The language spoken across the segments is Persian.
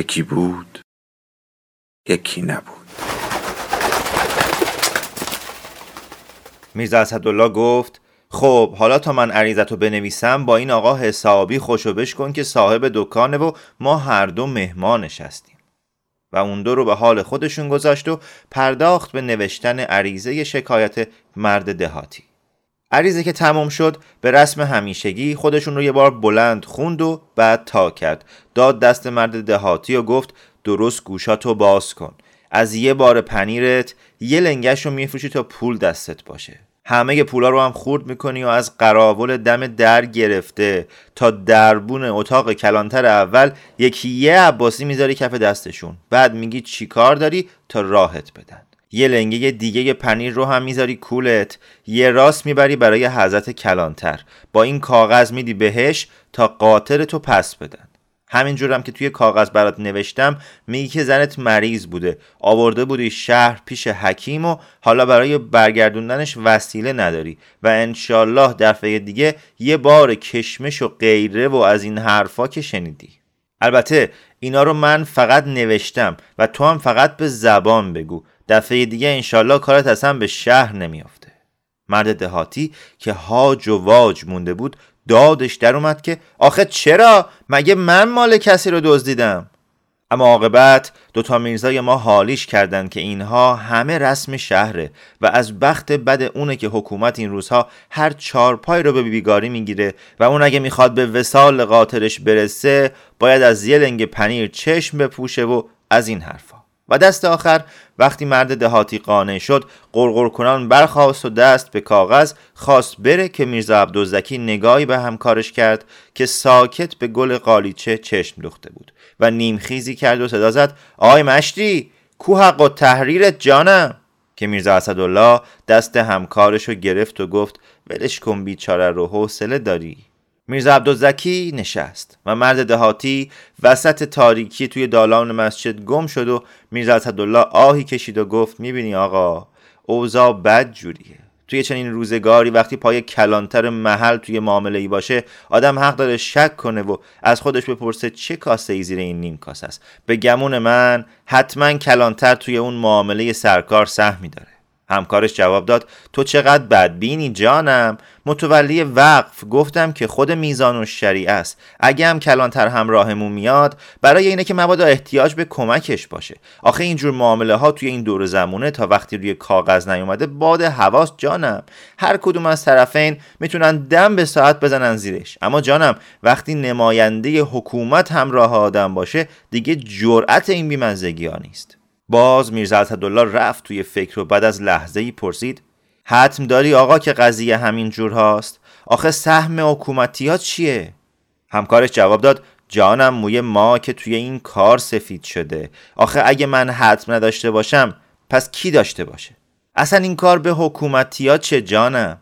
یکی بود یکی نبود. میرزا اسدالله گفت خب حالا تا من عریضت رو بنویسم با این آقا حسابی خوشو کن که صاحب دکانه و ما هر دو مهمانش هستیم و اون دو رو به حال خودشون گذاشت و پرداخت به نوشتن عریضه شکایت مرد دهاتی. عریضه که تمام شد به رسم همیشگی خودشون رو یه بار بلند خوند و بعد تا کرد. داد دست مرد دهاتی و گفت درست گوشاتو باز کن. از یه بار پنیرت یه لنگش رو میفروشی تا پول دستت باشه. همه پولا رو هم خورد می‌کنی و از قراول دم در گرفته تا دربون اتاق کلانتر اول یکی یه عباسی می‌ذاری کف دستشون. بعد میگی چی کار داری تا راحت بدن. یه لنگه دیگه پنیر رو هم می‌ذاری کولت. یه راست می‌بری برای حضرت کلانتر. با این کاغذ میدی بهش تا قاطر تو پس بدن. همینجورم که توی کاغذ برات نوشتم میگی که زنت مریض بوده. آورده بودی شهر پیش حکیم و حالا برای برگردوندنش وسیله نداری. و انشالله دفعه دیگه یه بار کشمش و غیره و از این حرفا که شنیدی. البته اینا رو من فقط نوشتم و تو هم فقط به زبان بگو. دفعه دیگه انشالله کارت اصلا به شهر نمیافته. مرد دهاتی که هاج و واج مونده بود دادش در اومد که آخه چرا؟ مگه من مال کسی رو دزدیدم؟ اما عاقبت دوتا میرزای ما حالیش کردند که اینها همه رسم شهره و از بخت بد اونه که حکومت این روزها هر چارپای رو به بیگاری می‌گیره و اون اگه می‌خواد به وسال قاطرش برسه باید از یه لنگ پنیر چشم بپوشه و از این حرفا. و دست آخر وقتی مرد دهاتی قانع شد قرقر کنان برخواست و دست به کاغذ خواست بره که میرزا عبدالزکی نگاهی به همکارش کرد که ساکت به گل قالیچه چشم دوخته بود و نیمخیزی کرد و صدا زد آی مشتی کو حق و تحریرت جانم؟ که میرزا اسدالله دست همکارش رو گرفت و گفت ولش کن بیچاره رو حوصله داری. میرزا عبدالزکی نشست و مرد دهاتی وسط تاریکی توی دالان مسجد گم شد و میرزا اسدالله آهی کشید و گفت می‌بینی آقا اوضاع بد جوریه. توی چنین روزگاری وقتی پای کلانتر محل توی معامله ای باشه آدم حق داره شک کنه و از خودش بپرسه چه کاسه ای زیر این نیم کاسه است. به گمون من حتما کلانتر توی اون معامله سرکار سهمی داره. همکارش جواب داد تو چقدر بدبینی جانم. متولی وقف گفتم که خود میزان و شریع است. اگه هم کلانتر همراهمون میاد برای اینه که مبادا احتیاج به کمکش باشه. آخه اینجور معامله ها توی این دور زمونه تا وقتی روی کاغذ نیومده باد حواس جانم. هر کدوم از طرفین می‌تونن دم به ساعت بزنن زیرش. اما جانم وقتی نماینده حکومت همراه آدم باشه دیگه جرأت این بیمنزگی ها نیست. باز میرزا اسدالله رفت توی فکر و بعد از لحظه ای پرسید حتم داری آقا که قضیه همین جور هاست؟ آخه سهم حکومتی ها چیه؟ همکارش جواب داد جانم موی ما که توی این کار سفید شده. آخه اگه من حتم نداشته باشم پس کی داشته باشه؟ اصلا این کار به حکومتی ها چه جانم؟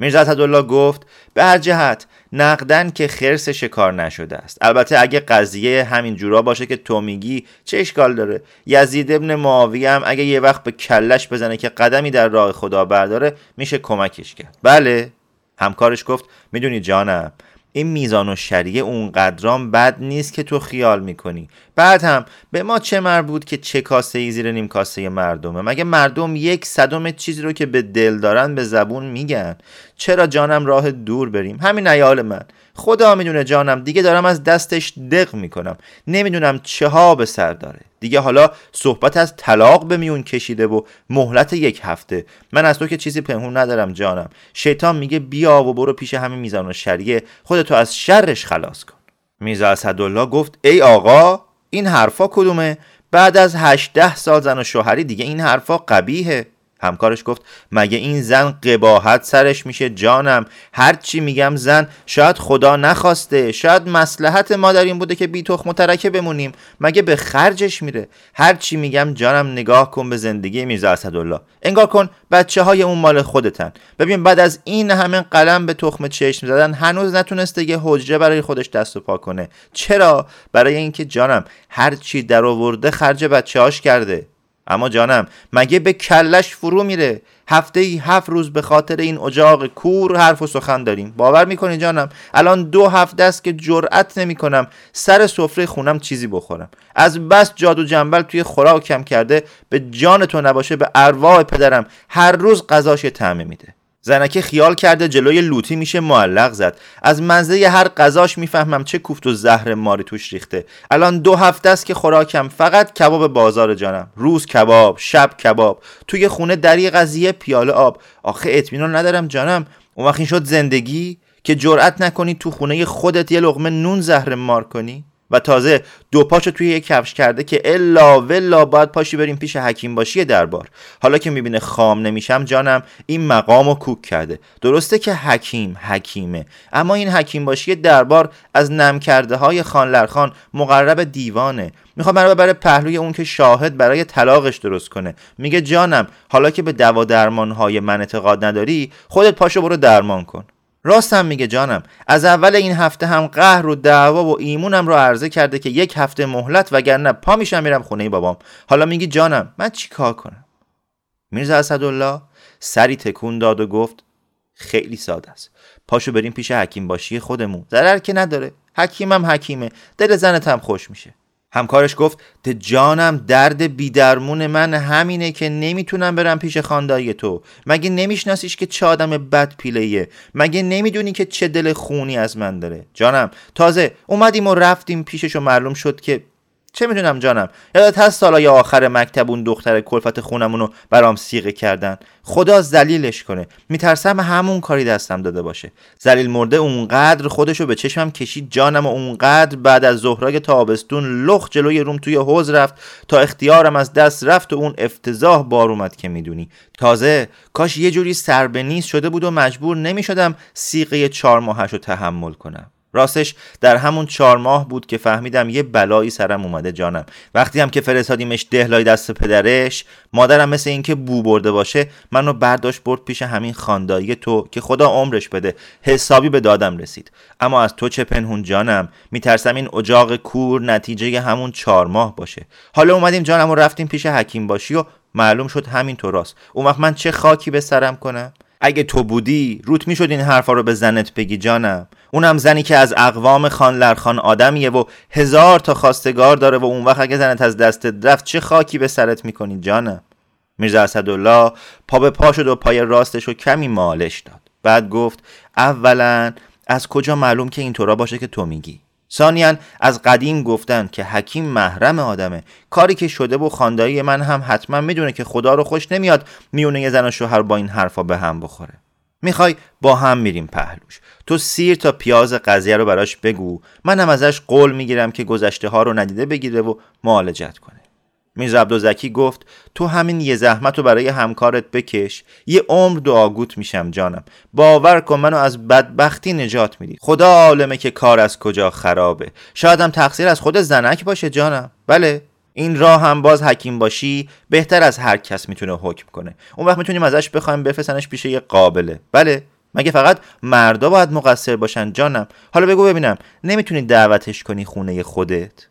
میرزا اسدالله گفت به هر جهت نقدن که خرس شکار نشده است. البته اگه قضیه همین جورا باشه که تو میگی چه اشکال داره؟ یزید ابن معاویه هم اگه یه وقت به کلش بزنه که قدمی در راه خدا برداره میشه کمکش کرد. بله همکارش گفت می‌دونی جانم این میزان و شریعه اون قدرام بد نیست که تو خیال می‌کنی. بعد هم به ما چه مربوط که چه کاسه ای زیر نیم کاسه مردمه؟ مگه مردم یک صدم چیزی رو که به دل دارن به زبون میگن؟ چرا جانم راه دور بریم؟ همین ایال من. خدا می‌دونه جانم دیگه دارم از دستش دق می‌کنم. نمی‌دونم چه ها به سر داره. دیگه حالا صحبت از طلاق به میون کشیده و مهلت یک هفته. من از تو که چیزی پنهون ندارم جانم. شیطان میگه بیا و برو پیش همین میزان و شریه خودتو از شرش خلاص کن. میزا اسدالله گفت ای آقا این حرفا کدومه؟ بعد از هشته سال زن و شوهری دیگه این حرفا قبیهه همکارش گفت مگه این زن قباحت سرش میشه؟ جانم هر چی میگم زن شاید خدا نخواسته شاید مسلحت ما در این بوده که بی تخم مترکه بمونیم. مگه به خرجش میره؟ هر چی میگم جانم نگاه کن به زندگی میرزا اسدالله. انگار کن بچه های اون مال خودتن. ببین بعد از این همه قلم به تخم چشم زدن هنوز نتونسته یه حجره برای خودش دست و پا کنه. چرا؟ برای اینکه جانم هر چی در آورده خرج بچه هاش کرده. اما جانم مگه به کلش فرو میره؟ هفته ای هفت روز به خاطر این اجاق کور حرف و سخن داریم. باور می‌کنی جانم؟ الان دو هفته است که جرأت نمی‌کنم سر سفره خونم چیزی بخورم. از بس جادو جنبل توی خوراکم کرده به جان تو نباشه به ارواح پدرم. هر روز غذاش تعمه میده. زنکه خیال کرده جلوی لوتی میشه معلق زد. از منزه هر غذاش می‌فهمم چه کوفت و زهر ماری توش ریخته. الان دو هفته است که خوراکم. فقط کباب بازار جانم. روز کباب شب کباب. توی خونه دری قضیه پیاله آب. آخه اطمینان ندارم جانم. اون وقت این شد زندگی که جرأت نکنی تو خونه خودت یه لغمه نون زهر مار کنی. و تازه دو پاشو توی یک کفش کرده که الا ولا باید پاشی بریم پیش حکیم باشی دربار. حالا که می‌بینه خام نمیشم جانم این مقام رو کوک کرده. درسته که حکیم حکیمه اما این حکیم باشی دربار از نم کرده های خان مقرب دیوانه. می‌خواد برای ببره پهلوی اون که شاهد برای طلاقش درست کنه. میگه جانم حالا که به دوا درمان های من اعتقاد نداری خودت پاشو برو درمان کن. راستم میگه جانم. از اول این هفته هم قهر و دعوا و ایمونم رو عرضه کرده که یک هفته مهلت وگرنه پا میشم میرم خونه بابام. حالا میگی جانم من چی کار کنم؟ میرزا اسدالله سری تکون داد و گفت خیلی ساده است. پاشو بریم پیش حکیم باشی خودمون. ضرر که نداره. حکیمم حکیمه. دل زنت هم خوش میشه. همکارش گفت ده جانم درد بیدرمون من همینه که نمی‌تونم برم پیش خاندایی تو. مگه نمیشناسیش که چه آدم بد پیلهیه مگه نمی‌دونی که چه دل خونی از من داره؟ جانم تازه اومدیم و رفتیم پیشش و معلوم شد که چه می‌دونم جانم؟ یادت هست سالای آخر مکتب اون دختر کلفت خونمونو برام سیغه کردن؟ خدا زلیلش کنه. میترسم همون کاری دستم داده باشه. زلیل مرده اونقدر خودشو به چشمم کشید جانم و اونقدر بعد از ظهرای تابستون لخ جلوی روم توی حوز رفت تا اختیارم از دست رفت و اون افتضاح بار اومد که می‌دونی. تازه کاش یه جوری سربنیز شده بود و مجبور نمی‌شدم سیغه چهار ماهش تحمل کنم. راستش در همون چهار ماه بود که فهمیدم یه بلایی سرم اومده جانم. وقتی هم که فرستادیمش دهلای دست پدرش مادرم مثل اینکه بو برده باشه منو برداشت برد پیش همین خاندایی تو که خدا عمرش بده. حسابی به دادم رسید. اما از تو چه پنهون جانم؟ میترسم این اجاق کور نتیجه همون چهار ماه باشه. حالا اومدیم جانم و رفتیم پیش حکیم باشی و معلوم شد همین تو راست. اون وقت من چه خاکی به سرم کنم؟ اگه تو بودی روت می‌شد این حرفا رو به زنت بگی جانم. اونم زنی که از اقوام خان لرخان آدمیه و هزار تا خواستگار داره و اون وقت اگه زنت از دستت رفت چه خاکی به سرت می‌کنی جانم؟ میرزا اسدالله پا به پا شد و پای راستش رو کمی مالش داد. بعد گفت اولا از کجا معلوم که اینطورا باشه که تو میگی؟ ثانیا از قدیم گفتن که حکیم محرم آدمه. کاری که شده و خاندایی من هم حتما می‌دونه که خدا رو خوش نمیاد میونه یه زن و شوهر با این حرفا به هم بخوره. می‌خوای با هم میریم پهلوش. تو سیر تا پیاز قضیه رو براش بگو. منم ازش قول می‌گیرم که گذشته ها رو ندیده بگیره و معالجت کنه. میرزا عبدالزکی گفت تو همین یه زحمت رو برای همکارت بکش. یه عمر دعاگوت میشم جانم. باور کن منو از بدبختی نجات میدی. خدا عالمه که کار از کجا خرابه. شایدم تقصیر از خود زنک باشه جانم. بله این راه هم باز حکیم باشی بهتر از هر کس می‌تونه حکم کنه. اون وقت می‌تونیم ازش بخوایم بفرستنش پیش یه قابله. بله مگه فقط مردا باید مقصر باشن جانم؟ حالا بگو ببینم نمی‌تونی دعوتش کنی خونه خودت؟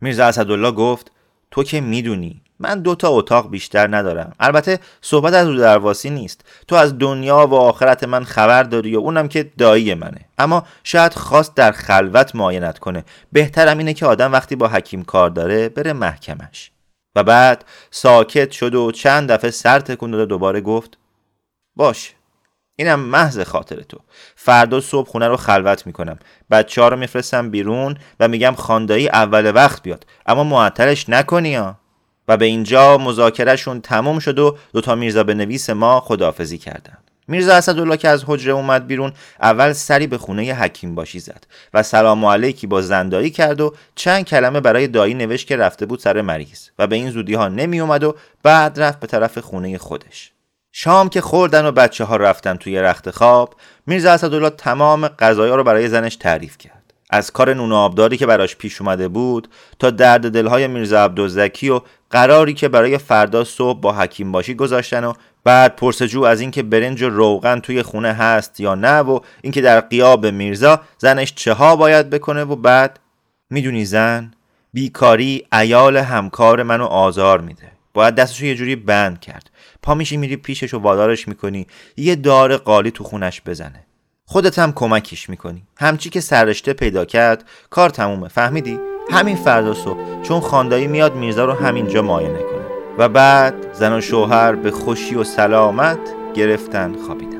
میرزا اسدالله گفت تو که می‌دونی. من دو تا اتاق بیشتر ندارم. البته صحبت از رو درواسی نیست. تو از دنیا و آخرت من خبر داری و اونم که دایی منه. اما شاید خواست در خلوت معاینت کنه. بهترم اینه که آدم وقتی با حکیم کار داره بره محکمش. و بعد ساکت شد و چند دفعه سر تکون داد و دوباره گفت باش اینم محض خاطر تو. فردا صبح خونه رو خلوت می‌کنم. بچه ها رو میفرستم بیرون و میگم خاندایی اول وقت بیاد. اما معطلش نکنی ها. و به اینجا مذاکرهشون تموم شد و دوتا میرزا به نویس ما خدافزی کردن. میرزا اسدالله که از حجره اومد بیرون اول سری به خونه حکیم باشی زد و سلام علیکی با زندایی کرد و چند کلمه برای دایی نوشت که رفته بود سر مریض و به این زودی ها نمی اومد و بعد رفت به طرف خونه خودش. شام که خوردن و بچه ها رفتن توی رخت خواب میرزا اسدالله تمام غذایا رو برای زنش تعریف کرد. از کار نون آبداری که براش پیش اومده بود تا درد دلهای میرزا عبدالزکی و قراری که برای فردا صبح با حکیم باشی گذاشتن و بعد پرسجو از اینکه برنج و روغن توی خونه هست یا نه و اینکه در قیاب میرزا زنش چه ها باید بکنه و بعد می‌دونی زن؟ بیکاری ایال همکار منو آزار میده. باید دستشو یه جوری بند کرد. پا میشی میری پیشش و وادارش می‌کنی. یه دار قالی تو خونش بزنه. خودت هم کمکش می‌کنی. همچی که سررشته پیدا کرد کار تمومه. فهمیدی؟ همین فردا صبح چون خاندایی میاد میرزا رو همینجا معاینه کنه. و بعد زن و شوهر به خوشی و سلامت گرفتن خوابیدن.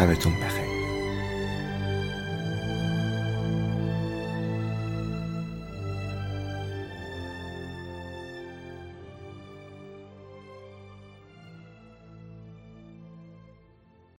شبتون بخیر.